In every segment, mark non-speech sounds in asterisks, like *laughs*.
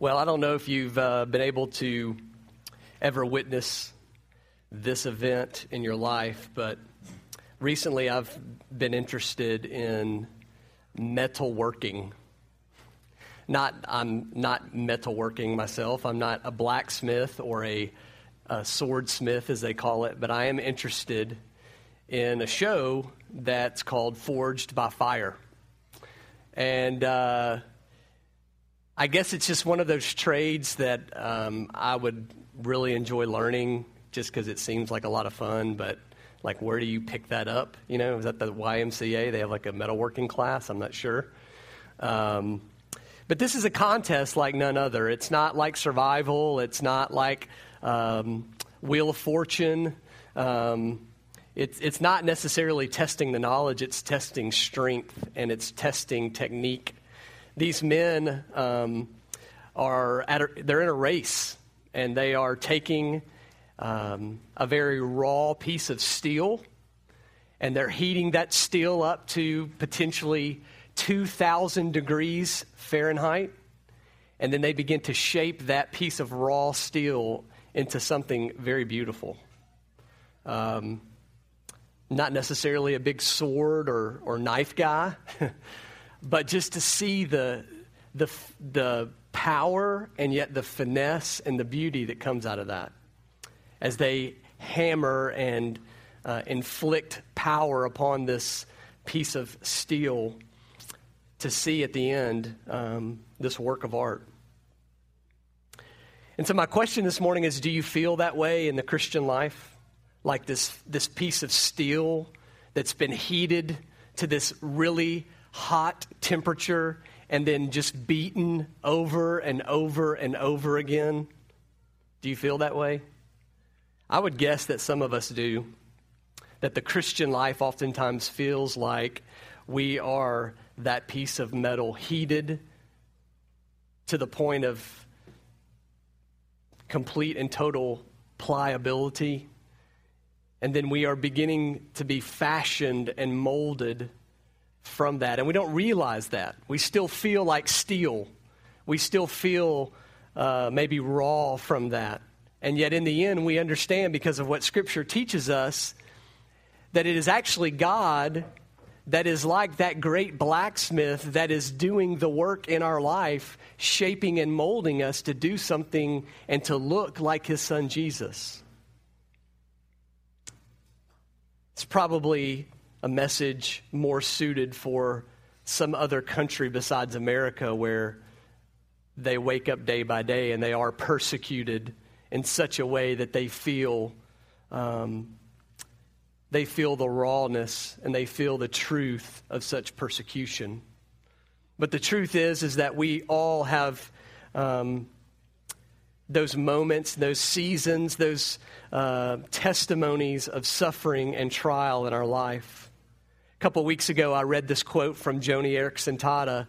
Well, I don't know if you've uh, been able to ever witness this event in your life, but recently I've been interested in metalworking. Not, I'm not metalworking myself. I'm not a blacksmith or a, a swordsmith, as they call it, but I am interested in a show that's called Forged by Fire. And uh, I guess it's just one of those trades that um, I would really enjoy learning just because it seems like a lot of fun, but like where do you pick that up? You know, is that the YMCA? They have like a metalworking class? I'm not sure. Um, but this is a contest like none other. It's not like survival, it's not like um, Wheel of Fortune. Um, it's, it's not necessarily testing the knowledge, it's testing strength and it's testing technique these men um, are at a, they're in a race and they are taking um, a very raw piece of steel and they're heating that steel up to potentially 2,000 degrees Fahrenheit. And then they begin to shape that piece of raw steel into something very beautiful. Um, not necessarily a big sword or, or knife guy. *laughs* but just to see the, the, the power and yet the finesse and the beauty that comes out of that as they hammer and uh, inflict power upon this piece of steel to see at the end um, this work of art. And so, my question this morning is do you feel that way in the Christian life? Like this, this piece of steel that's been heated to this really hot temperature and then just beaten over and over and over again? Do you feel that way? I would guess that some of us do. That the Christian life oftentimes feels like we are that piece of metal heated to the point of complete and total pliability. And then we are beginning to be fashioned and molded from that. And we don't realize that. We still feel like steel. We still feel uh, maybe raw from that. And yet, in the end, we understand because of what Scripture teaches us that it is actually God that is like that great blacksmith that is doing the work in our life, shaping and molding us to do something and to look like his son Jesus. It's probably a message more suited for some other country besides America where they wake up day by day and they are persecuted in such a way that they feel um, they feel the rawness and they feel the truth of such persecution. But the truth is is that we all have um, those moments, those seasons, those uh, testimonies of suffering and trial in our life. Couple weeks ago, I read this quote from Joni Eareckson Tada,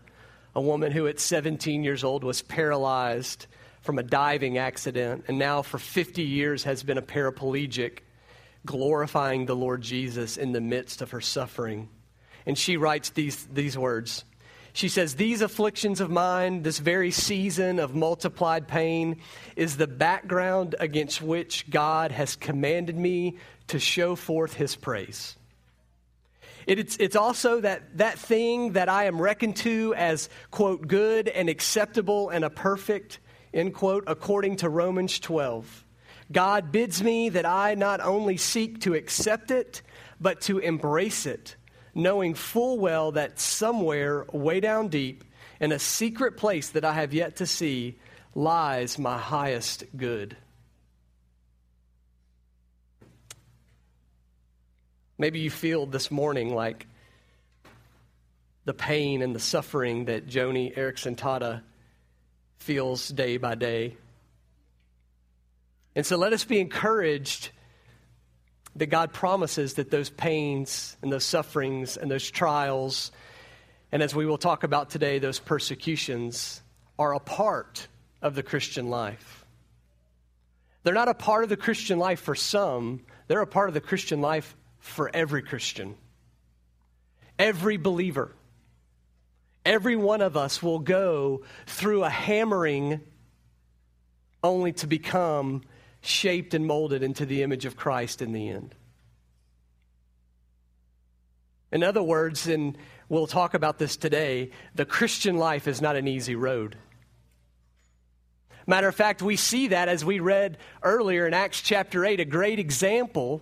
a woman who at 17 years old was paralyzed from a diving accident and now for 50 years has been a paraplegic, glorifying the Lord Jesus in the midst of her suffering. And she writes these, these words. She says, These afflictions of mine, this very season of multiplied pain, is the background against which God has commanded me to show forth his praise. It's, it's also that, that thing that I am reckoned to as, quote, good and acceptable and a perfect, end quote, according to Romans 12. God bids me that I not only seek to accept it, but to embrace it, knowing full well that somewhere way down deep, in a secret place that I have yet to see, lies my highest good. Maybe you feel this morning like the pain and the suffering that Joni Eareckson Tada feels day by day. And so let us be encouraged that God promises that those pains and those sufferings and those trials, and as we will talk about today, those persecutions, are a part of the Christian life. They're not a part of the Christian life for some, they're a part of the Christian life for every Christian, every believer. Every one of us will go through a hammering only to become shaped and molded into the image of Christ in the end. In other words, and we'll talk about this today, the Christian life is not an easy road. Matter of fact, we see that as we read earlier in Acts chapter 8, a great example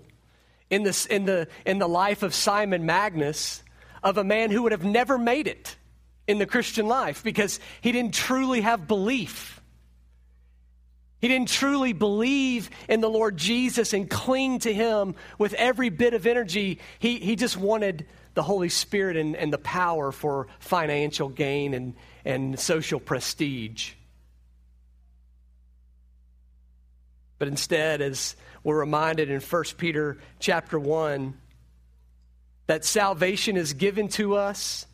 in, this, in, the, in the life of Simon Magus of a man who would have never made it in the Christian life because he didn't truly have belief. He didn't truly believe in the Lord Jesus and cling to him with every bit of energy. He, he just wanted the Holy Spirit and, and the power for financial gain and, and social prestige. But instead, as we're reminded in 1 Peter chapter 1, that salvation is given to us,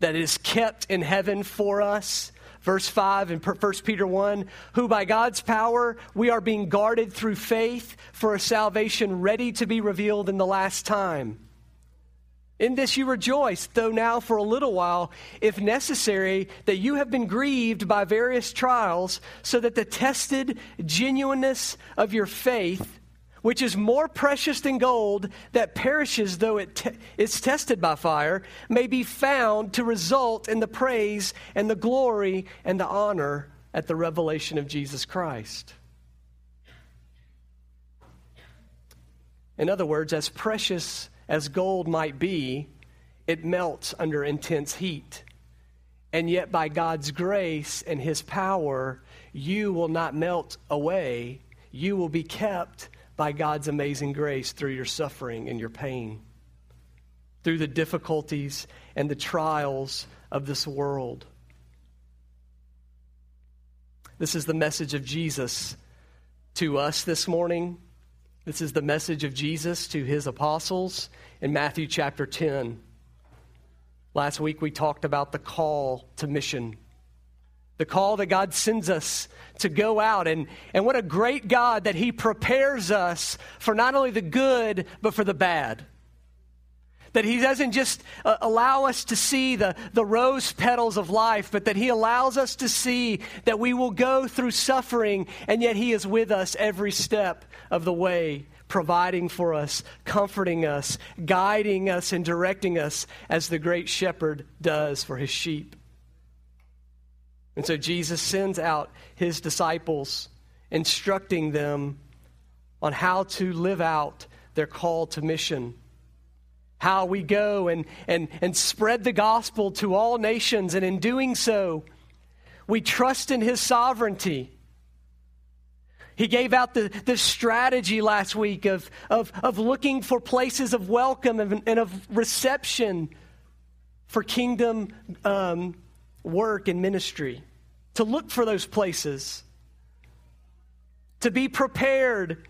that it is kept in heaven for us. Verse 5 in 1 Peter 1 Who by God's power we are being guarded through faith for a salvation ready to be revealed in the last time. In this you rejoice, though now for a little while, if necessary, that you have been grieved by various trials, so that the tested genuineness of your faith, which is more precious than gold that perishes though it te- is tested by fire, may be found to result in the praise and the glory and the honor at the revelation of Jesus Christ. In other words, as precious as gold might be, it melts under intense heat. And yet, by God's grace and His power, you will not melt away. You will be kept by God's amazing grace through your suffering and your pain, through the difficulties and the trials of this world. This is the message of Jesus to us this morning. This is the message of Jesus to his apostles in Matthew chapter 10. Last week we talked about the call to mission. The call that God sends us to go out. And, and what a great God that He prepares us for not only the good, but for the bad. That He doesn't just uh, allow us to see the, the rose petals of life, but that He allows us to see that we will go through suffering, and yet He is with us every step of the way, providing for us, comforting us, guiding us, and directing us as the great shepherd does for his sheep. And so Jesus sends out his disciples, instructing them on how to live out their call to mission. How we go and, and, and spread the gospel to all nations, and in doing so, we trust in his sovereignty he gave out the, the strategy last week of, of, of looking for places of welcome and, and of reception for kingdom um, work and ministry. To look for those places. To be prepared.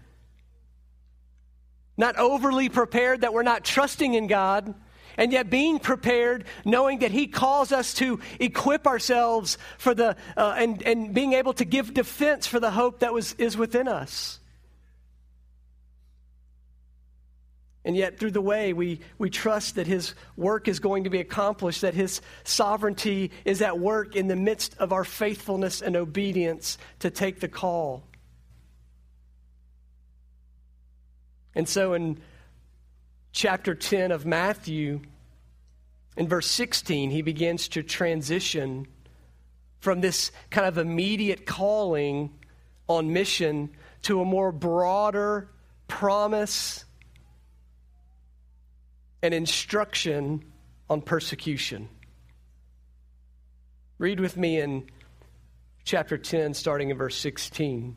Not overly prepared that we're not trusting in God and yet being prepared, knowing that He calls us to equip ourselves for the, uh, and, and being able to give defense for the hope that was, is within us. And yet, through the way, we, we trust that His work is going to be accomplished, that His sovereignty is at work in the midst of our faithfulness and obedience to take the call. And so, in chapter 10 of Matthew, in verse 16, he begins to transition from this kind of immediate calling on mission to a more broader promise and instruction on persecution. Read with me in chapter 10, starting in verse 16.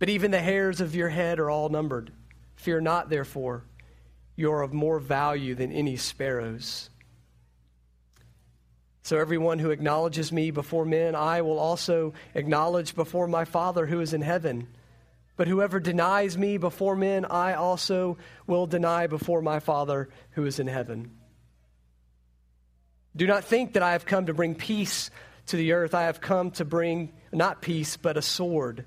But even the hairs of your head are all numbered. Fear not, therefore. You are of more value than any sparrows. So everyone who acknowledges me before men, I will also acknowledge before my Father who is in heaven. But whoever denies me before men, I also will deny before my Father who is in heaven. Do not think that I have come to bring peace to the earth. I have come to bring not peace, but a sword.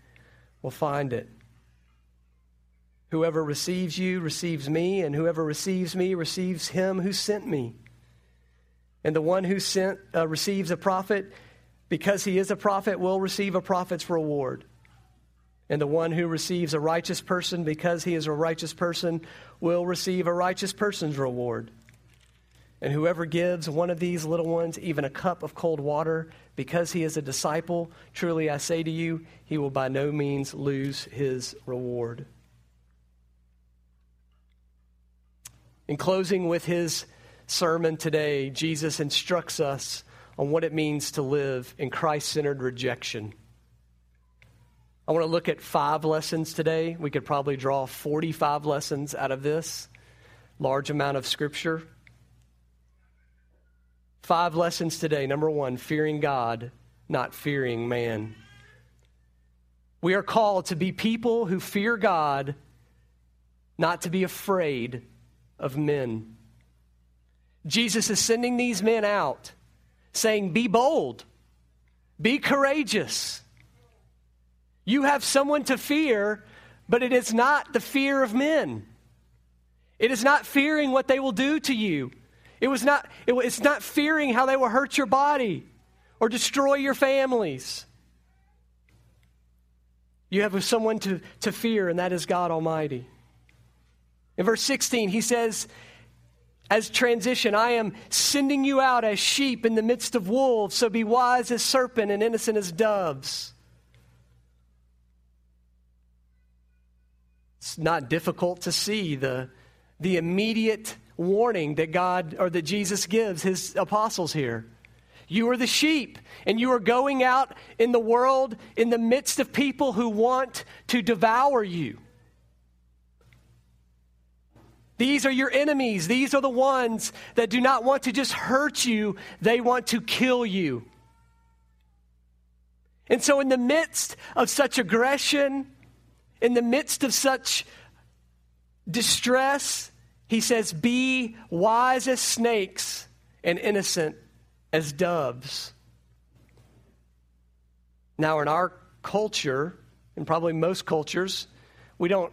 will find it. Whoever receives you receives me, and whoever receives me receives him who sent me. And the one who sent uh, receives a prophet because he is a prophet will receive a prophet's reward. And the one who receives a righteous person because he is a righteous person will receive a righteous person's reward. And whoever gives one of these little ones even a cup of cold water because he is a disciple, truly I say to you, he will by no means lose his reward. In closing with his sermon today, Jesus instructs us on what it means to live in Christ centered rejection. I want to look at five lessons today. We could probably draw 45 lessons out of this large amount of scripture. Five lessons today. Number one, fearing God, not fearing man. We are called to be people who fear God, not to be afraid of men. Jesus is sending these men out saying, Be bold, be courageous. You have someone to fear, but it is not the fear of men. It is not fearing what they will do to you. It was not, it, it's not fearing how they will hurt your body or destroy your families. You have someone to, to fear, and that is God Almighty. In verse 16, he says, as transition, I am sending you out as sheep in the midst of wolves, so be wise as serpent and innocent as doves. It's not difficult to see the, the immediate warning that God or that Jesus gives his apostles here. You are the sheep, and you are going out in the world in the midst of people who want to devour you. These are your enemies. These are the ones that do not want to just hurt you, they want to kill you. And so, in the midst of such aggression, in the midst of such distress, he says, Be wise as snakes and innocent as doves. Now, in our culture, and probably most cultures, we don't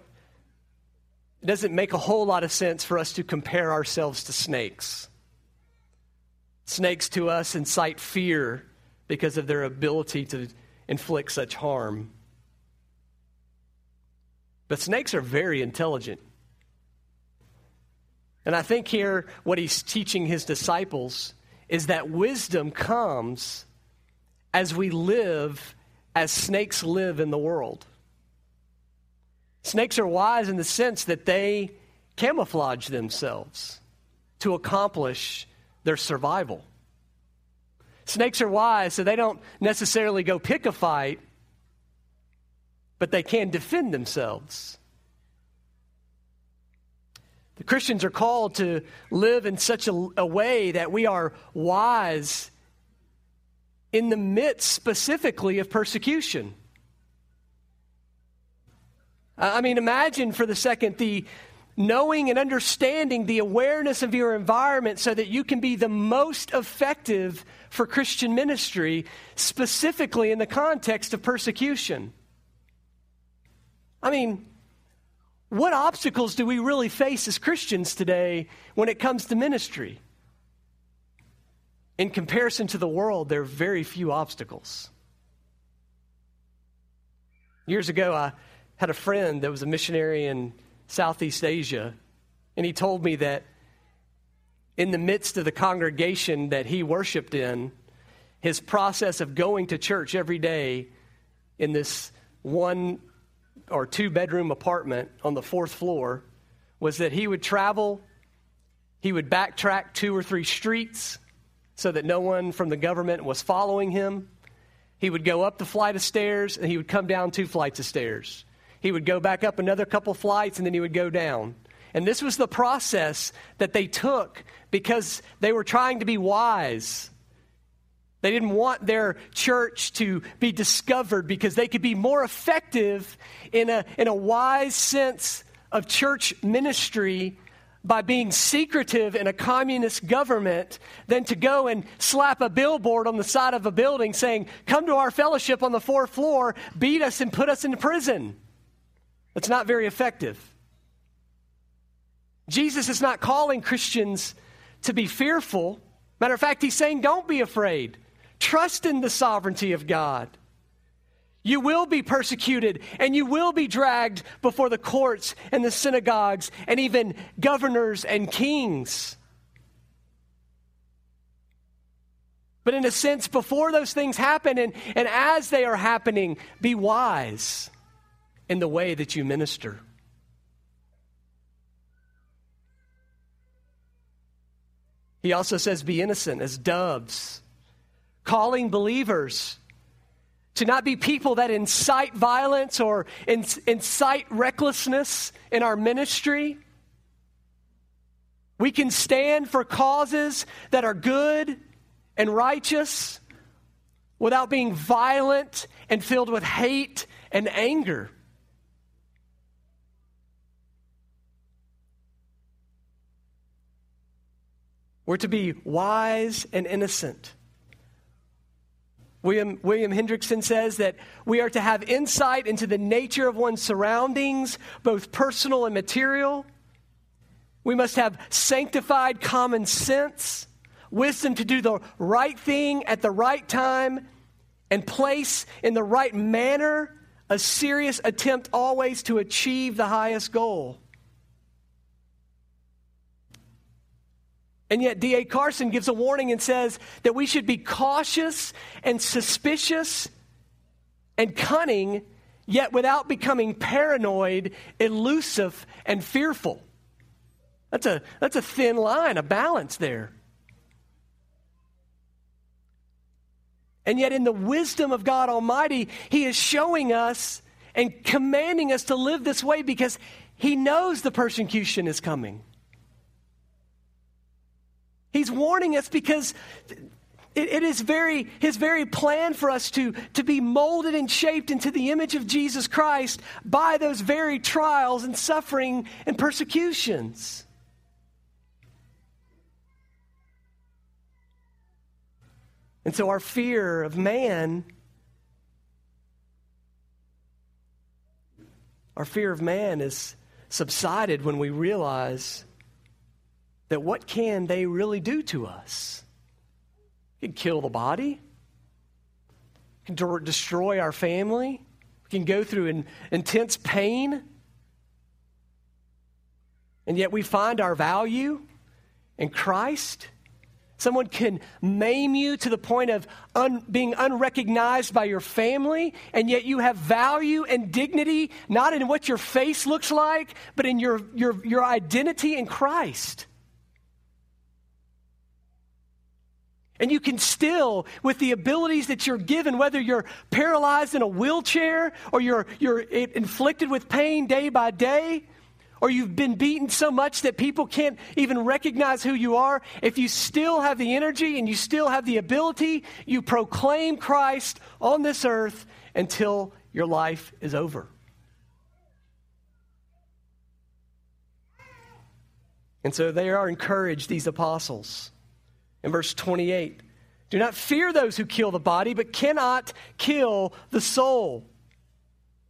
it doesn't make a whole lot of sense for us to compare ourselves to snakes. Snakes to us incite fear because of their ability to inflict such harm. But snakes are very intelligent. And I think here what he's teaching his disciples is that wisdom comes as we live as snakes live in the world. Snakes are wise in the sense that they camouflage themselves to accomplish their survival. Snakes are wise, so they don't necessarily go pick a fight, but they can defend themselves. The Christians are called to live in such a, a, way that we are wise in the midst specifically of persecution. I mean, imagine for the second the knowing and understanding the awareness of your environment so that you can be the most effective for Christian ministry, specifically in the context of persecution. I mean, what obstacles do we really face as Christians today when it comes to ministry? In comparison to the world, there are very few obstacles. Years ago, I had a friend that was a missionary in Southeast Asia, and he told me that in the midst of the congregation that he worshiped in, his process of going to church every day in this one or two bedroom apartment on the fourth floor was that he would travel, he would backtrack two or three streets so that no one from the government was following him. He would go up the flight of stairs and he would come down two flights of stairs. He would go back up another couple flights and then he would go down. And this was the process that they took because they were trying to be wise. They didn't want their church to be discovered because they could be more effective in a, in a wise sense of church ministry by being secretive in a communist government than to go and slap a billboard on the side of a building saying, Come to our fellowship on the fourth floor, beat us, and put us into prison. That's not very effective. Jesus is not calling Christians to be fearful. Matter of fact, he's saying, don't be afraid. Trust in the sovereignty of God. You will be persecuted and you will be dragged before the courts and the synagogues and even governors and kings. But in a sense, before those things happen and, and as they are happening, be wise in the way that you minister. He also says, Be innocent as doves, calling believers to not be people that incite violence or incite recklessness in our ministry. We can stand for causes that are good and righteous without being violent and filled with hate and anger. We're to be wise and innocent. William, William Hendriksen says that we are to have insight into the nature of one's surroundings, both personal and material. We must have sanctified common sense, wisdom to do the right thing at the right time, and place in the right manner a serious attempt always to achieve the highest goal. And yet, D.A. Carson gives a warning and says that we should be cautious and suspicious and cunning, yet without becoming paranoid, elusive, and fearful. That's a, that's a thin line, a balance there. And yet, in the wisdom of God Almighty, He is showing us and commanding us to live this way because He knows the persecution is coming. He's warning us because it, it is very his very plan for us to, to be molded and shaped into the image of Jesus Christ by those very trials and suffering and persecutions. And so our fear of man, our fear of man is subsided when we realize that what can they really do to us? It can kill the body, it can destroy our family, we can go through an intense pain, And yet we find our value in Christ. Someone can maim you to the point of un, being unrecognized by your family, and yet you have value and dignity not in what your face looks like, but in your, your, your identity in Christ. And you can still, with the abilities that you're given, whether you're paralyzed in a wheelchair or you're, you're inflicted with pain day by day, or you've been beaten so much that people can't even recognize who you are, if you still have the energy and you still have the ability, you proclaim Christ on this earth until your life is over. And so they are encouraged, these apostles in verse 28. Do not fear those who kill the body, but cannot kill the soul.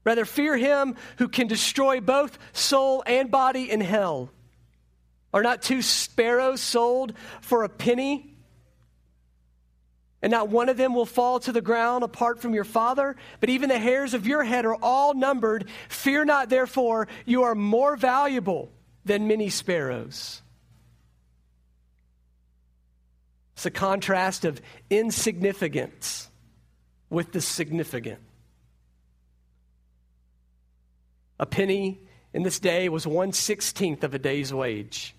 Rather, fear him who can destroy both soul and body in hell. Are not two sparrows sold for a penny? And not one of them will fall to the ground apart from your Father, but even the hairs of your head are all numbered. Fear not, therefore, you are more valuable than many sparrows. It's a contrast of insignificance with the significant. A penny in this day was one sixteenth of a day's wage.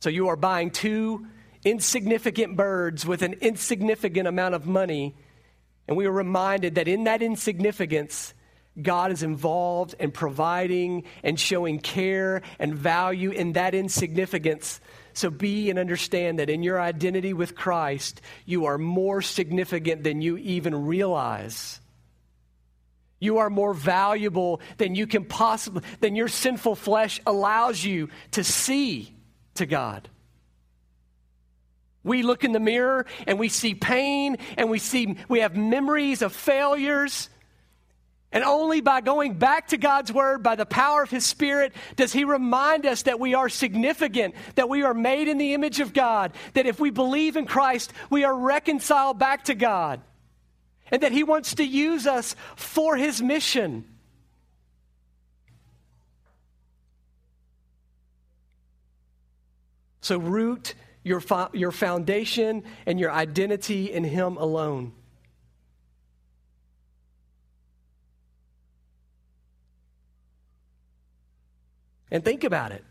So you are buying two insignificant birds with an insignificant amount of money. And we are reminded that in that insignificance, God is involved in providing and showing care and value in that insignificance so be and understand that in your identity with Christ, you are more significant than you even realize. You are more valuable than you can possibly, than your sinful flesh allows you to see to God. We look in the mirror and we see pain and we see, we have memories of failures and only by going back to God's Word, by the power of His Spirit, does He remind us that we are significant, that we are made in the image of God, that if we believe in Christ, we are reconciled back to God, and that He wants to use us for His mission. So, root your, fo- your foundation and your identity in Him alone. And think about it.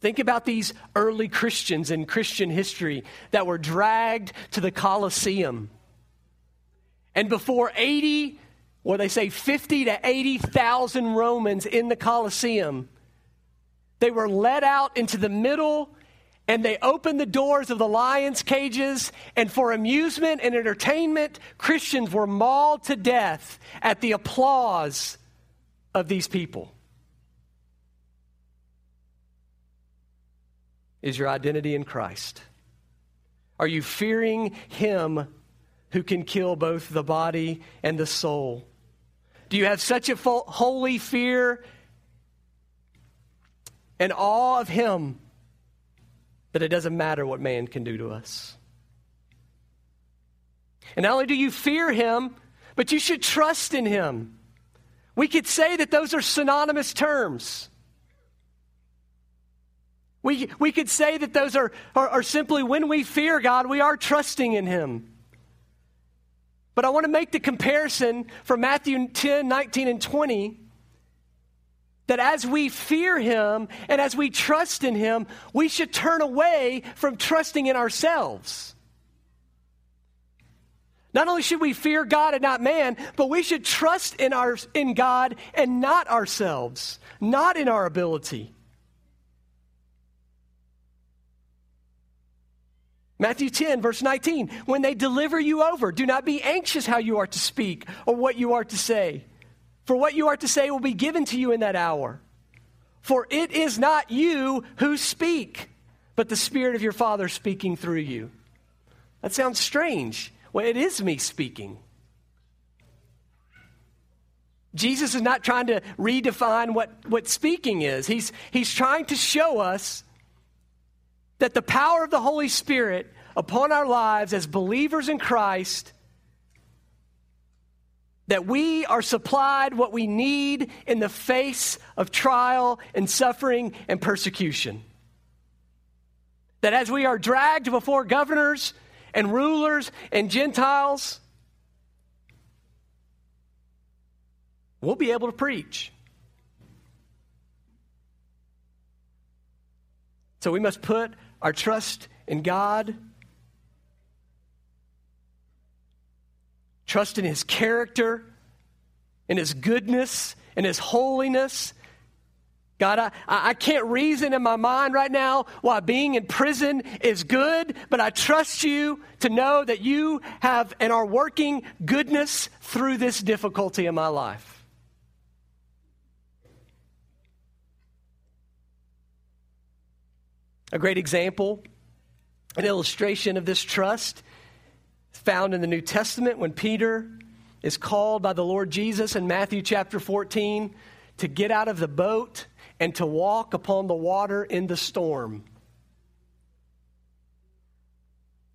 Think about these early Christians in Christian history that were dragged to the Colosseum. And before 80, or they say 50 to 80,000 Romans in the Colosseum, they were led out into the middle and they opened the doors of the lions' cages, and for amusement and entertainment, Christians were mauled to death at the applause of these people. Is your identity in Christ? Are you fearing Him who can kill both the body and the soul? Do you have such a holy fear and awe of Him that it doesn't matter what man can do to us? And not only do you fear Him, but you should trust in Him. We could say that those are synonymous terms. We, we could say that those are, are, are simply when we fear God, we are trusting in Him. But I want to make the comparison from Matthew 10, 19, and 20 that as we fear Him and as we trust in Him, we should turn away from trusting in ourselves. Not only should we fear God and not man, but we should trust in, our, in God and not ourselves, not in our ability. Matthew 10, verse 19. When they deliver you over, do not be anxious how you are to speak or what you are to say. For what you are to say will be given to you in that hour. For it is not you who speak, but the Spirit of your Father speaking through you. That sounds strange. Well, it is me speaking. Jesus is not trying to redefine what, what speaking is. He's, he's trying to show us that the power of the Holy Spirit upon our lives as believers in Christ that we are supplied what we need in the face of trial and suffering and persecution. That as we are dragged before governors and rulers and Gentiles, we'll be able to preach. So we must put our trust in God, trust in His character, in His goodness, in His holiness. God, I, I can't reason in my mind right now why being in prison is good, but I trust you to know that you have and are working goodness through this difficulty in my life. A great example, an illustration of this trust, found in the New Testament when Peter is called by the Lord Jesus in Matthew chapter 14 to get out of the boat and to walk upon the water in the storm.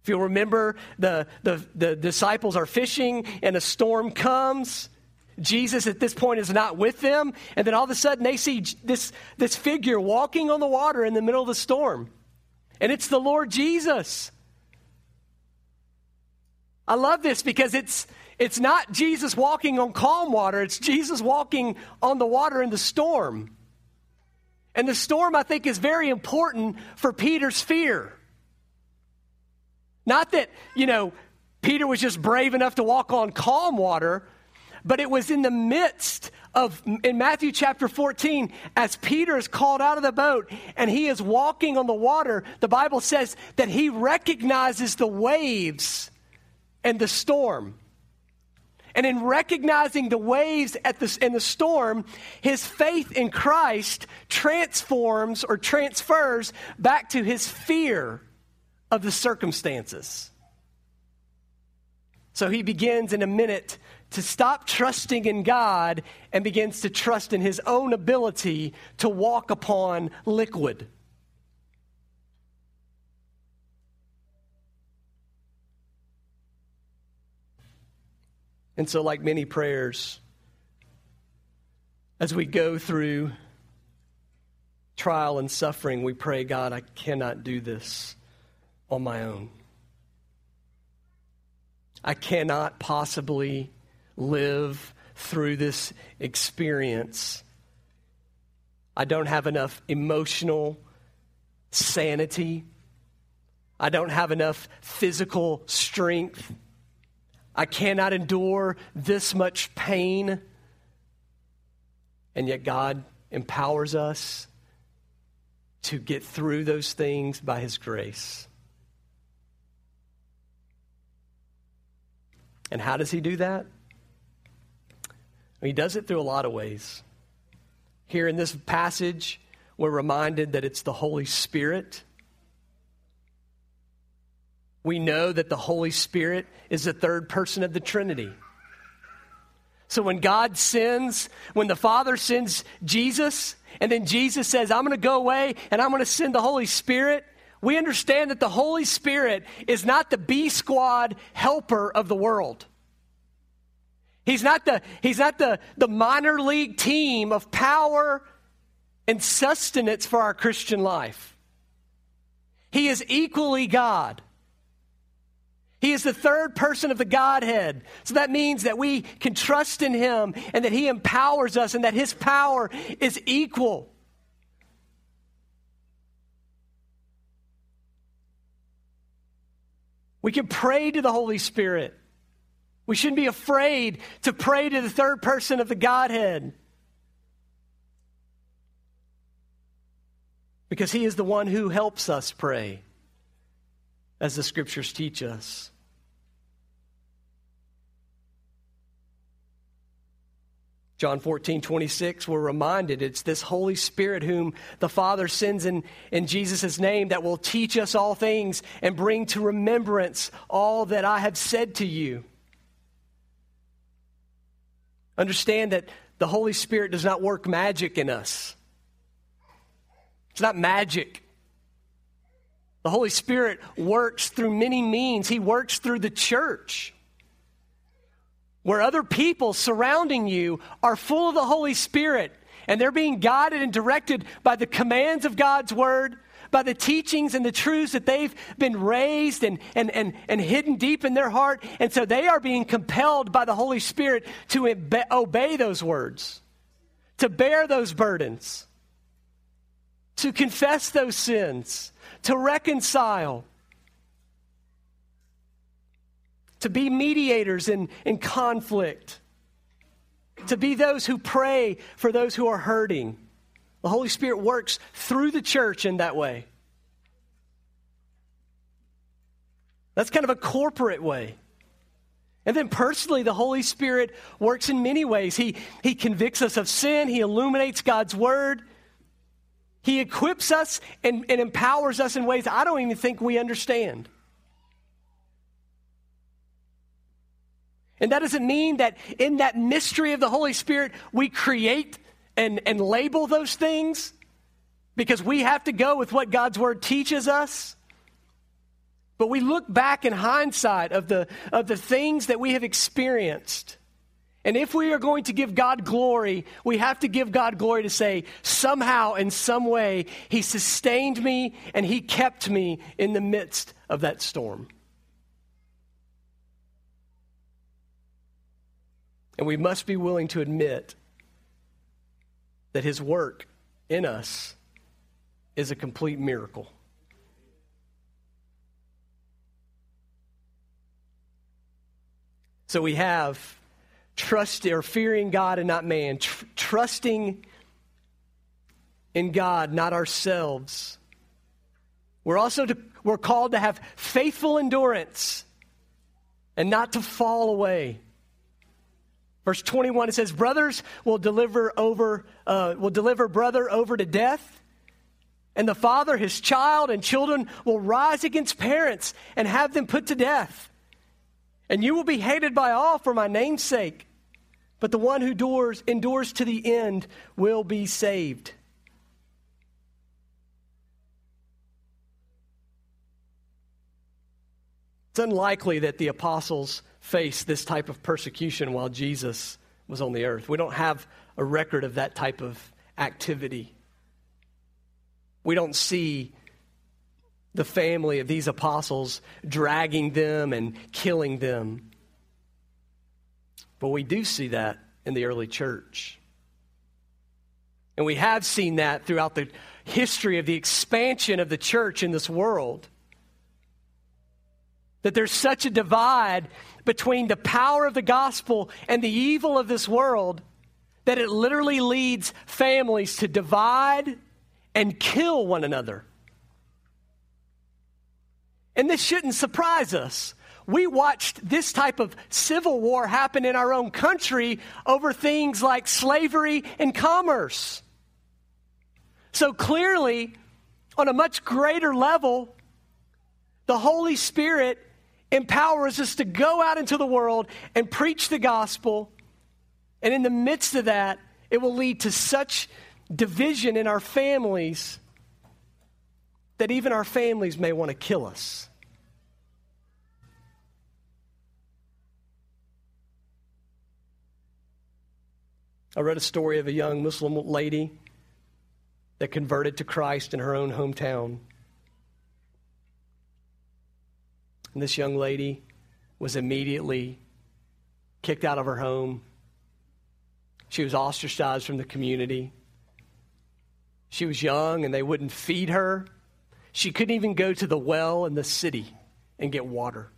If you'll remember, the, the, the disciples are fishing and a storm comes. Jesus at this point is not with them. And then all of a sudden they see this, this figure walking on the water in the middle of the storm. And it's the Lord Jesus. I love this because it's, it's not Jesus walking on calm water, it's Jesus walking on the water in the storm. And the storm, I think, is very important for Peter's fear. Not that, you know, Peter was just brave enough to walk on calm water, but it was in the midst of, in Matthew chapter 14, as Peter is called out of the boat and he is walking on the water, the Bible says that he recognizes the waves and the storm. And in recognizing the waves at the, in the storm, his faith in Christ transforms or transfers back to his fear of the circumstances. So he begins in a minute to stop trusting in God and begins to trust in his own ability to walk upon liquid. And so, like many prayers, as we go through trial and suffering, we pray, God, I cannot do this on my own. I cannot possibly live through this experience. I don't have enough emotional sanity. I don't have enough physical strength. I cannot endure this much pain. And yet, God empowers us to get through those things by His grace. And how does He do that? He does it through a lot of ways. Here in this passage, we're reminded that it's the Holy Spirit. We know that the Holy Spirit is the third person of the Trinity. So when God sends, when the Father sends Jesus, and then Jesus says, I'm going to go away and I'm going to send the Holy Spirit, we understand that the Holy Spirit is not the B squad helper of the world. He's not the, he's not the, the minor league team of power and sustenance for our Christian life. He is equally God. He is the third person of the Godhead. So that means that we can trust in Him and that He empowers us and that His power is equal. We can pray to the Holy Spirit. We shouldn't be afraid to pray to the third person of the Godhead. Because he is the one who helps us pray, as the scriptures teach us. John 14, 26, we're reminded it's this Holy Spirit whom the Father sends in, in Jesus' name that will teach us all things and bring to remembrance all that I have said to you. Understand that the Holy Spirit does not work magic in us. It's not magic. The Holy Spirit works through many means. He works through the church. where other people surrounding you are full of the Holy Spirit and they're being guided and directed by the commands of God's Word, by the teachings and the truths that they've been raised and, and, and, and hidden deep in their heart. And so they are being compelled by the Holy Spirit to obey those words, to bear those burdens, to confess those sins, to reconcile. To be mediators in, in conflict, to be those who pray for those who are hurting. The Holy Spirit works through the church in that way. That's kind of a corporate way. And then personally, the Holy Spirit works in many ways. He, he convicts us of sin, He illuminates God's Word, He equips us and, and empowers us in ways I don't even think we understand. And that doesn't mean that in that mystery of the Holy Spirit, we create and, and label those things because we have to go with what God's Word teaches us. But we look back in hindsight of the, of the things that we have experienced. And if we are going to give God glory, we have to give God glory to say, somehow, in some way, He sustained me and He kept me in the midst of that storm. And we must be willing to admit that his work in us is a complete miracle. So we have trust or fearing God and not man, tr- trusting in God, not ourselves. We're also to, we're called to have faithful endurance and not to fall away. Verse 21, it says, Brothers will deliver over, uh, will deliver brother over to death, and the father his child, and children will rise against parents and have them put to death. And you will be hated by all for my name's sake, but the one who endures, endures to the end will be saved. It's unlikely that the apostles face this type of persecution while Jesus was on the earth. We don't have a record of that type of activity. We don't see the family of these apostles dragging them and killing them. But we do see that in the early church. And we have seen that throughout the history of the expansion of the church in this world. That there's such a divide between the power of the gospel and the evil of this world that it literally leads families to divide and kill one another. And this shouldn't surprise us. We watched this type of civil war happen in our own country over things like slavery and commerce. So clearly, on a much greater level, the Holy Spirit empowers us to go out into the world and preach the gospel. And in the midst of that, it will lead to such division in our families that even our families may want to kill us. I read a story of a young Muslim lady that converted to Christ in her own hometown. And this young lady was immediately kicked out of her home. She was ostracized from the community. She was young and they wouldn't feed her. She couldn't even go to the well in the city and get water.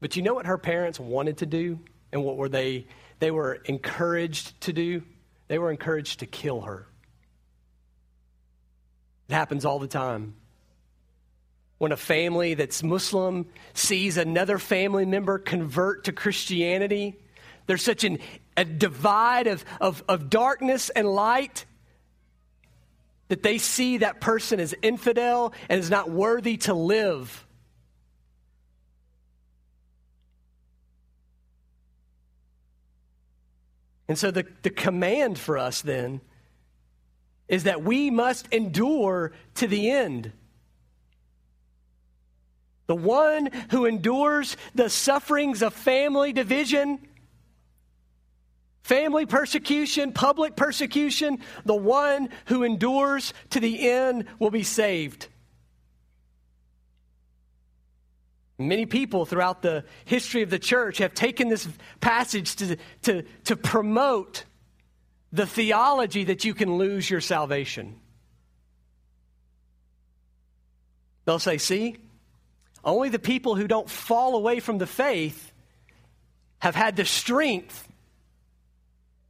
But you know what her parents wanted to do and what were they they were encouraged to do? They were encouraged to kill her. It happens all the time when a family that's Muslim sees another family member convert to Christianity. There's such an, a divide of, of, of darkness and light that they see that person as infidel and is not worthy to live. And so the, the command for us then is that we must endure to the end. The one who endures the sufferings of family division, family persecution, public persecution, the one who endures to the end will be saved. Many people throughout the history of the church have taken this passage to, to, to promote the theology that you can lose your salvation. They'll say, see, only the people who don't fall away from the faith have had the strength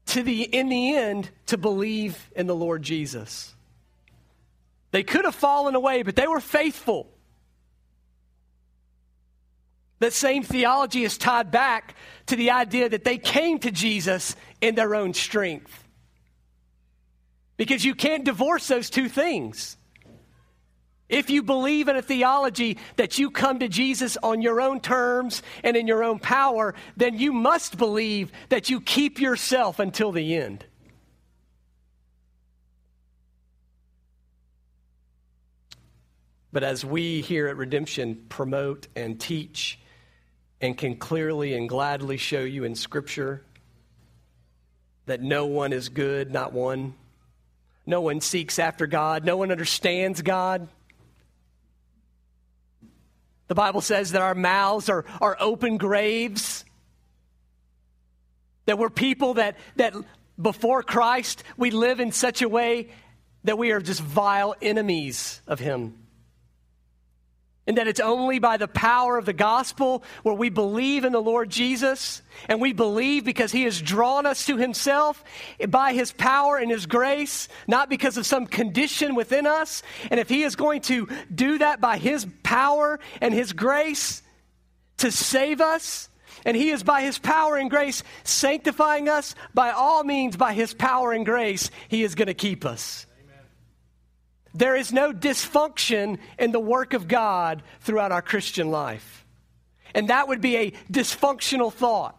to the in the end to believe in the Lord Jesus. They could have fallen away, but they were faithful. That same theology is tied back to the idea that they came to Jesus in their own strength. Because you can't divorce those two things. If you believe in a theology that you come to Jesus on your own terms and in your own power, then you must believe that you keep yourself until the end. But as we here at Redemption promote and teach and can clearly and gladly show you in Scripture that no one is good, not one. No one seeks after God. No one understands God. The Bible says that our mouths are, are open graves. That we're people that, that before Christ, we live in such a way that we are just vile enemies of Him. And that it's only by the power of the gospel where we believe in the Lord Jesus and we believe because he has drawn us to himself by his power and his grace, not because of some condition within us. And if he is going to do that by his power and his grace to save us, and he is by his power and grace sanctifying us, by all means, by his power and grace, he is going to keep us. There is no dysfunction in the work of God throughout our Christian life. And that would be a dysfunctional thought.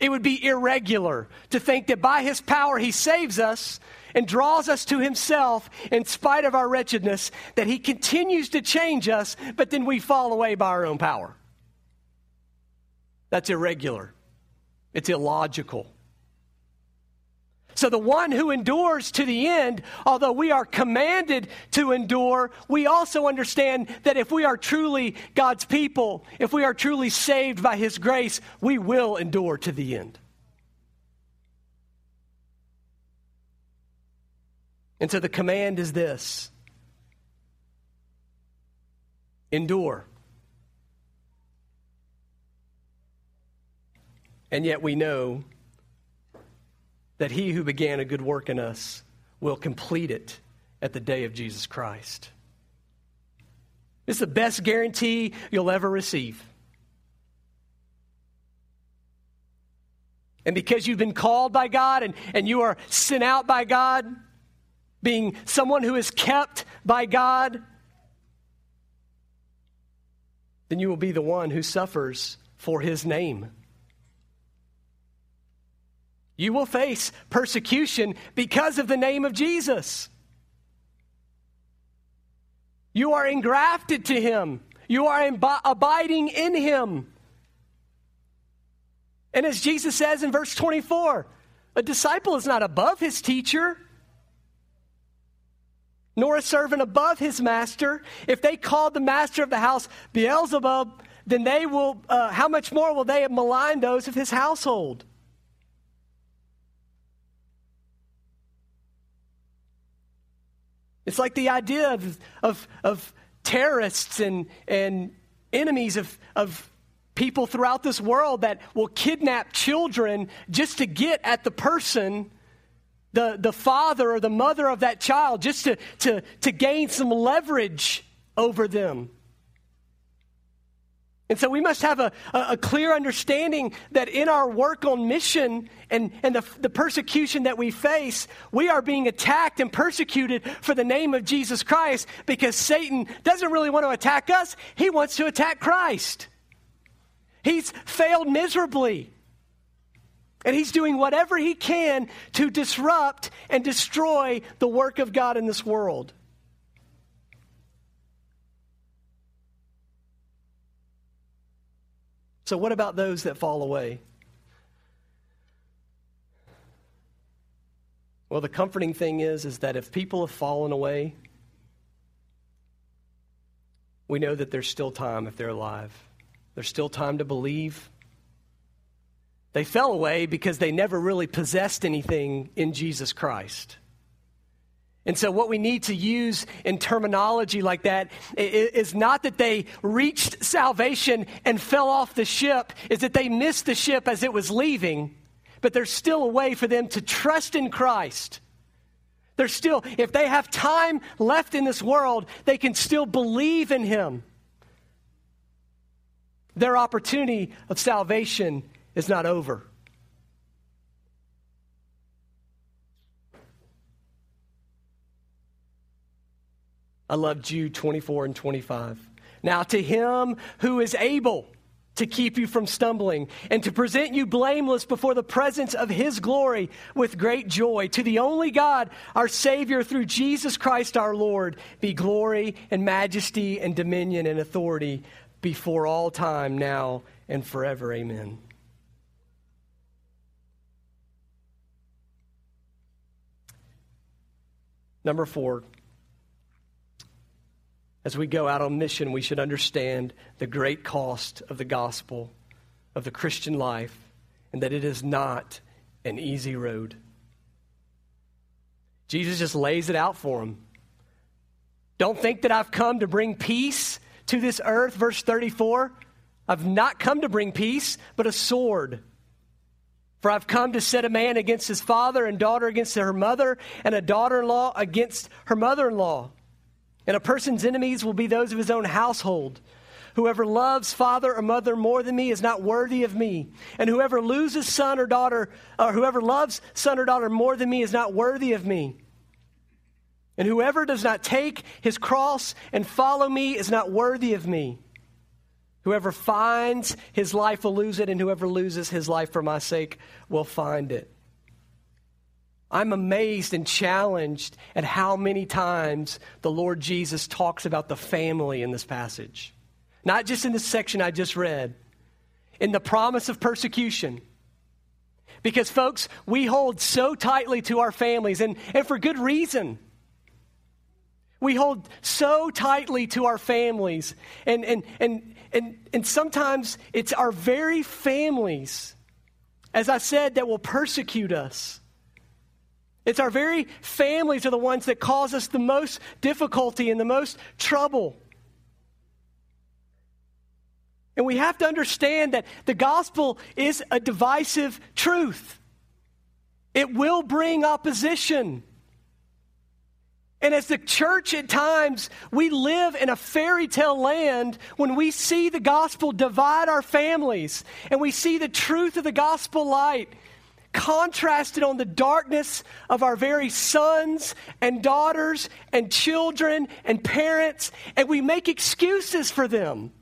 It would be irregular to think that by His power He saves us and draws us to Himself in spite of our wretchedness, that He continues to change us, but then we fall away by our own power. That's irregular, it's illogical. So, the one who endures to the end, although we are commanded to endure, we also understand that if we are truly God's people, if we are truly saved by His grace, we will endure to the end. And so the command is this endure. And yet we know that he who began a good work in us will complete it at the day of Jesus Christ. It's the best guarantee you'll ever receive. And because you've been called by God and, and you are sent out by God, being someone who is kept by God, then you will be the one who suffers for his name. You will face persecution because of the name of Jesus. You are engrafted to him. You are imbi- abiding in him. And as Jesus says in verse 24, a disciple is not above his teacher, nor a servant above his master. If they called the master of the house Beelzebub, then they will, uh, how much more will they malign those of his household? It's like the idea of, of, of terrorists and, and enemies of, of people throughout this world that will kidnap children just to get at the person, the, the father or the mother of that child, just to, to, to gain some leverage over them. And so we must have a, a, clear understanding that in our work on mission and, and the, the persecution that we face, we are being attacked and persecuted for the name of Jesus Christ because Satan doesn't really want to attack us, he wants to attack Christ. He's failed miserably. And he's doing whatever he can to disrupt and destroy the work of God in this world. So, what about those that fall away? Well, the comforting thing is, is that if people have fallen away, we know that there's still time if they're alive. There's still time to believe. They fell away because they never really possessed anything in Jesus Christ. And so, what we need to use in terminology like that is not that they reached salvation and fell off the ship, is that they missed the ship as it was leaving, but there's still a way for them to trust in Christ. There's still, if they have time left in this world, they can still believe in Him. Their opportunity of salvation is not over. I love Jude 24 and 25. Now, to him who is able to keep you from stumbling and to present you blameless before the presence of his glory with great joy, to the only God, our Savior, through Jesus Christ our Lord, be glory and majesty and dominion and authority before all time, now and forever. Amen. Number four, as we go out on mission, we should understand the great cost of the gospel, of the Christian life, and that it is not an easy road. Jesus just lays it out for them. Don't think that I've come to bring peace to this earth. Verse 34 I've not come to bring peace, but a sword. For I've come to set a man against his father, and daughter against her mother, and a daughter in law against her mother in law. And a person's enemies will be those of his own household. Whoever loves father or mother more than me is not worthy of me. And whoever loses son or daughter, or whoever loves son or daughter more than me is not worthy of me. And whoever does not take his cross and follow me is not worthy of me. Whoever finds his life will lose it, and whoever loses his life for my sake will find it. I'm amazed and challenged at how many times the Lord Jesus talks about the family in this passage. Not just in the section I just read, in the promise of persecution. Because, folks, we hold so tightly to our families, and, and for good reason. We hold so tightly to our families, and, and, and, and, and sometimes it's our very families, as I said, that will persecute us. It's our very families are the ones that cause us the most difficulty and the most trouble. And we have to understand that the gospel is a divisive truth. It will bring opposition. And as the church at times, we live in a fairy tale land when we see the gospel divide our families and we see the truth of the gospel light contrasted on the darkness of our very sons and daughters and children and parents, and we make excuses for them.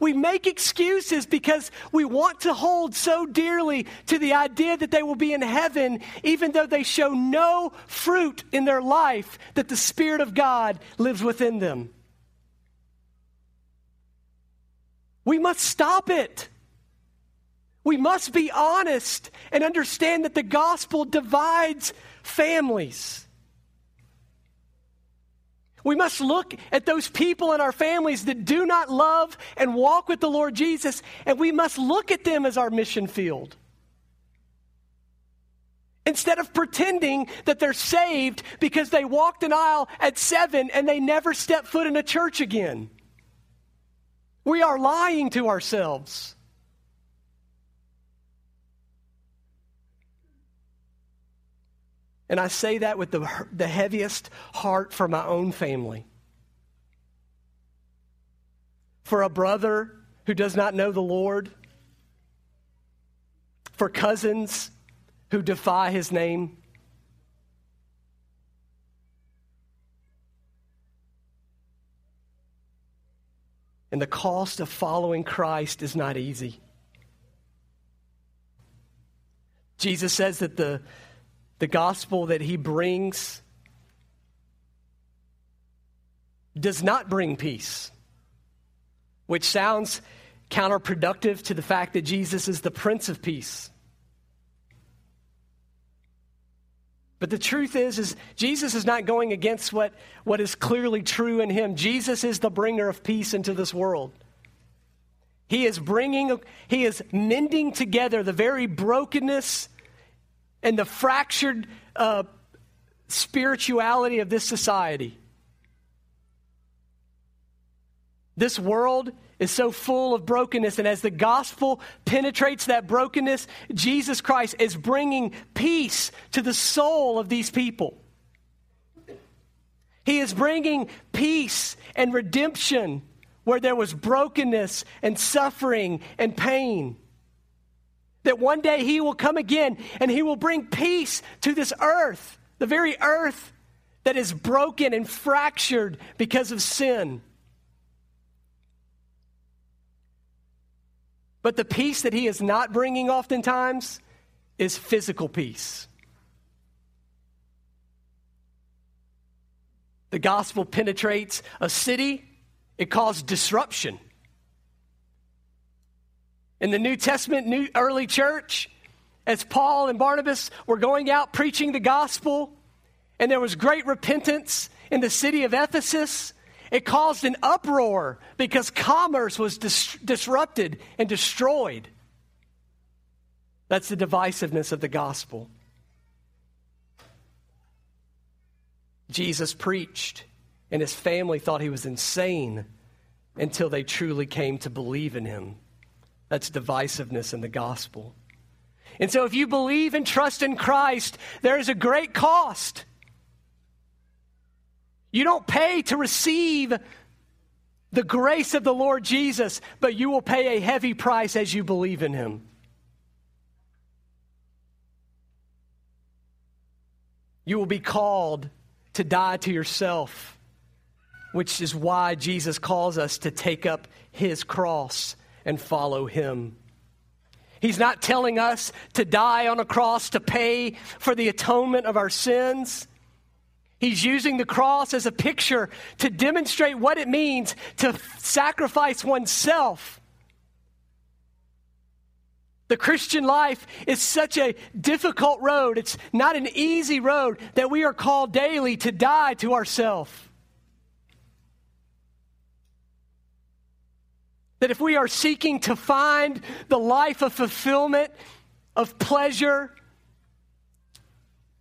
We make excuses because we want to hold so dearly to the idea that they will be in heaven, even though they show no fruit in their life that the Spirit of God lives within them. We must stop it. We must be honest and understand that the gospel divides families. We must look at those people in our families that do not love and walk with the Lord Jesus, and we must look at them as our mission field. Instead of pretending that they're saved because they walked an aisle at seven and they never stepped foot in a church again, we are lying to ourselves. And I say that with the, the heaviest heart for my own family. For a brother who does not know the Lord, for cousins who defy his name. And the cost of following Christ is not easy. Jesus says that the the gospel that he brings does not bring peace, which sounds counterproductive to the fact that Jesus is the Prince of Peace. But the truth is, is Jesus is not going against what, what is clearly true in him. Jesus is the bringer of peace into this world. He is bringing, he is mending together the very brokenness and the fractured uh, spirituality of this society. This world is so full of brokenness, and as the gospel penetrates that brokenness, Jesus Christ is bringing peace to the soul of these people. He is bringing peace and redemption where there was brokenness and suffering and pain. That one day He will come again and He will bring peace to this earth, the very earth that is broken and fractured because of sin. But the peace that he is not bringing oftentimes is physical peace. The gospel penetrates a city, it caused disruption. In the New Testament, new early church, as Paul and Barnabas were going out preaching the gospel, and there was great repentance in the city of Ephesus, it caused an uproar because commerce was dis- disrupted and destroyed. That's the divisiveness of the gospel. Jesus preached, and his family thought he was insane until they truly came to believe in him. That's divisiveness in the gospel. And so, if you believe and trust in Christ, there is a great cost. You don't pay to receive the grace of the Lord Jesus, but you will pay a heavy price as you believe in him. You will be called to die to yourself, which is why Jesus calls us to take up his cross and follow him. He's not telling us to die on a cross to pay for the atonement of our sins. He's using the cross as a picture to demonstrate what it means to sacrifice oneself. The Christian life is such a difficult road. It's not an easy road that we are called daily to die to ourselves. That if we are seeking to find the life of fulfillment, of pleasure,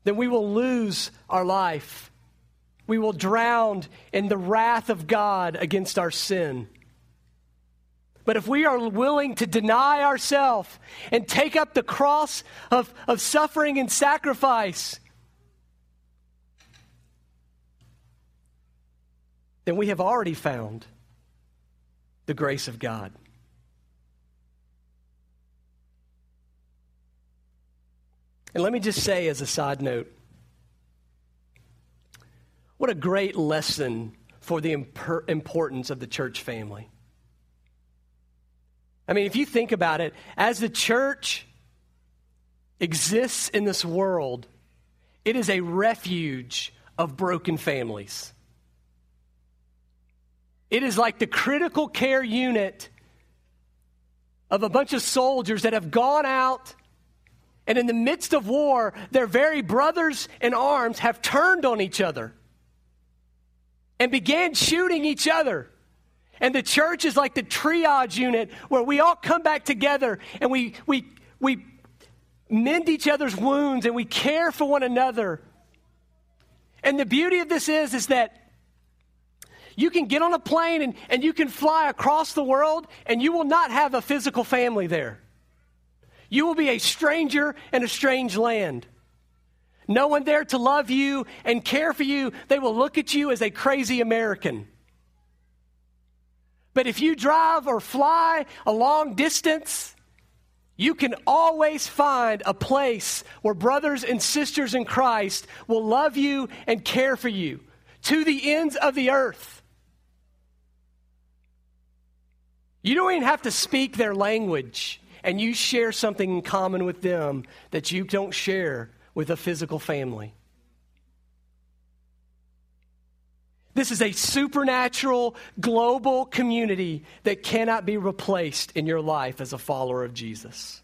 then we will lose our life we will drown in the wrath of God against our sin. But if we are willing to deny ourselves and take up the cross of, of suffering and sacrifice, then we have already found the grace of God. And let me just say, as a side note, what a great lesson for the imper- importance of the church family. I mean, if you think about it, as the church exists in this world, it is a refuge of broken families. It is like the critical care unit of a bunch of soldiers that have gone out and in the midst of war, their very brothers in arms have turned on each other and began shooting each other. And the church is like the triage unit where we all come back together and we, we, we mend each other's wounds and we care for one another. And the beauty of this is, is that you can get on a plane and, and you can fly across the world and you will not have a physical family there. You will be a stranger in a strange land no one there to love you and care for you, they will look at you as a crazy American. But if you drive or fly a long distance, you can always find a place where brothers and sisters in Christ will love you and care for you to the ends of the earth. You don't even have to speak their language, and you share something in common with them that you don't share with a physical family. This is a supernatural, global community that cannot be replaced in your life as a follower of Jesus.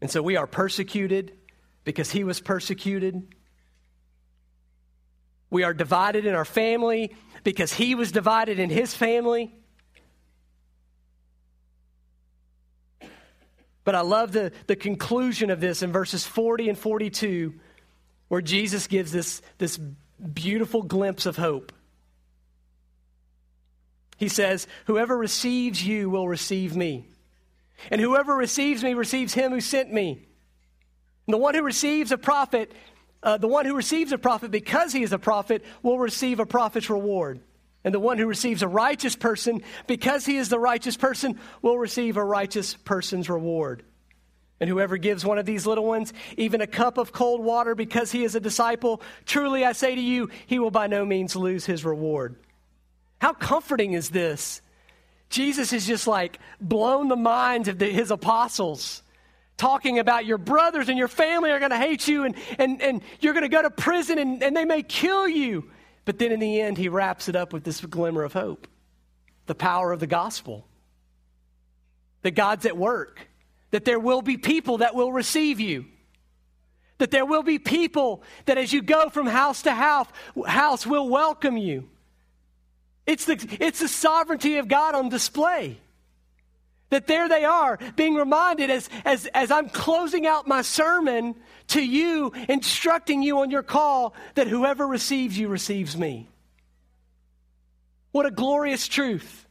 And so we are persecuted because he was persecuted. We are divided in our family because he was divided in his family. But I love the, the conclusion of this in verses 40 and 42, where Jesus gives this, this beautiful glimpse of hope. He says, Whoever receives you will receive me. And whoever receives me receives him who sent me. And the one who receives a prophet, uh, the one who receives a prophet because he is a prophet, will receive a prophet's reward. And the one who receives a righteous person because he is the righteous person will receive a righteous person's reward. And whoever gives one of these little ones even a cup of cold water because he is a disciple, truly I say to you, he will by no means lose his reward. How comforting is this? Jesus is just like blown the minds of the, his apostles, talking about your brothers and your family are going to hate you and, and, and you're going to go to prison and, and they may kill you. But then in the end, he wraps it up with this glimmer of hope the power of the gospel, that God's at work, that there will be people that will receive you. That there will be people that as you go from house to house, house will welcome you it's the, it's the sovereignty of God on display. That there they are, being reminded as, as, as I'm closing out my sermon to you, instructing you on your call, that whoever receives you receives me. What a glorious truth.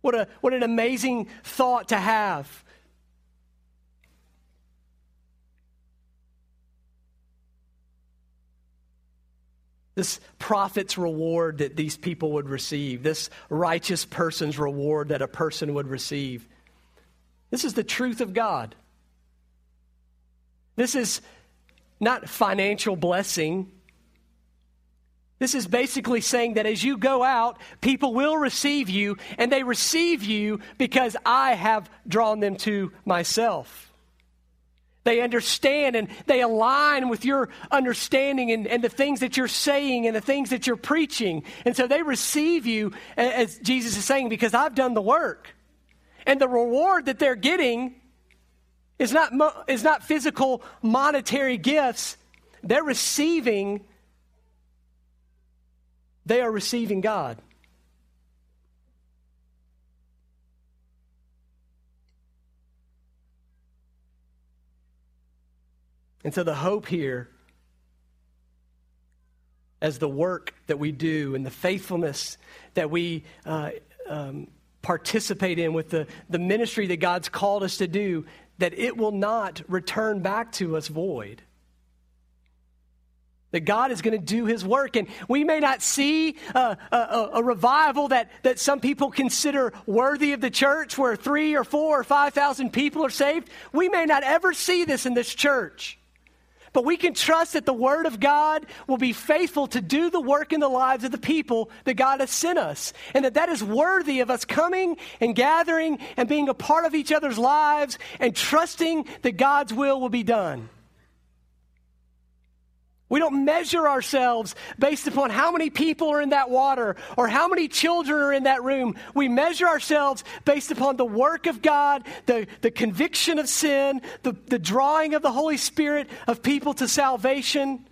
What, a, what an amazing thought to have. This prophet's reward that these people would receive, this righteous person's reward that a person would receive. This is the truth of God. This is not financial blessing. This is basically saying that as you go out, people will receive you, and they receive you because I have drawn them to myself. They understand and they align with your understanding and, and, the things that you're saying and the things that you're preaching. And so they receive you, as Jesus is saying, because I've done the work. And the reward that they're getting is not, is not physical monetary gifts. They're receiving, they are receiving God. And so the hope here, as the work that we do and the faithfulness that we uh, um, participate in with the, the ministry that God's called us to do, that it will not return back to us void. That God is going to do his work. And we may not see a, a, a, revival that, that some people consider worthy of the church, where three or four or 5,000 people are saved. We may not ever see this in this church. But we can trust that the Word of God will be faithful to do the work in the lives of the people that God has sent us. And that that is worthy of us coming and gathering and being a part of each other's lives and trusting that God's will will be done. We don't measure ourselves based upon how many people are in that water or how many children are in that room. We measure ourselves based upon the work of God, the, the conviction of sin, the, the drawing of the Holy Spirit of people to salvation.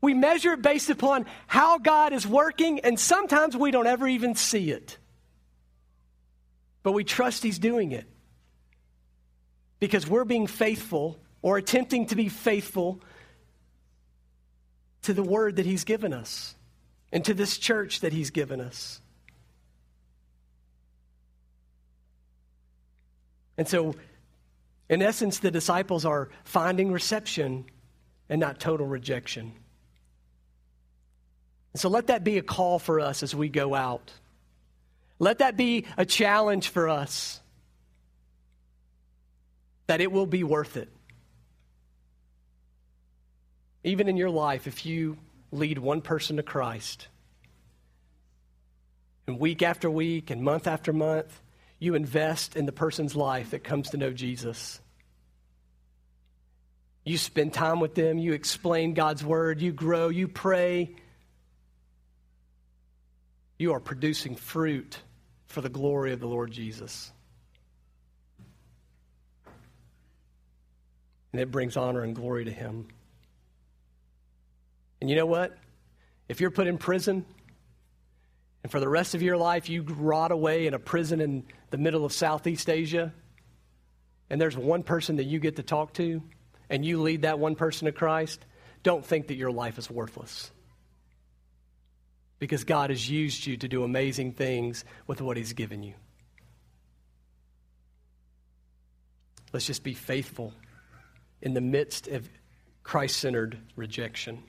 We measure it based upon how God is working, and sometimes we don't ever even see it. But we trust He's doing it because we're being faithful or attempting to be faithful to the word that He's given us and to this church that He's given us. And so, in essence, the disciples are finding reception and not total rejection. And so, let that be a call for us as we go out. Let that be a challenge for us that it will be worth it. Even in your life, if you lead one person to Christ, and week after week and month after month, you invest in the person's life that comes to know Jesus. You spend time with them, you explain God's word, you grow, you pray. You are producing fruit for the glory of the Lord Jesus. And it brings honor and glory to Him. And you know what? If you're put in prison, and for the rest of your life you rot away in a prison in the middle of Southeast Asia, and there's one person that you get to talk to, and you lead that one person to Christ, don't think that your life is worthless. Because God has used you to do amazing things with what He's given you. Let's just be faithful in the midst of Christ centered rejection.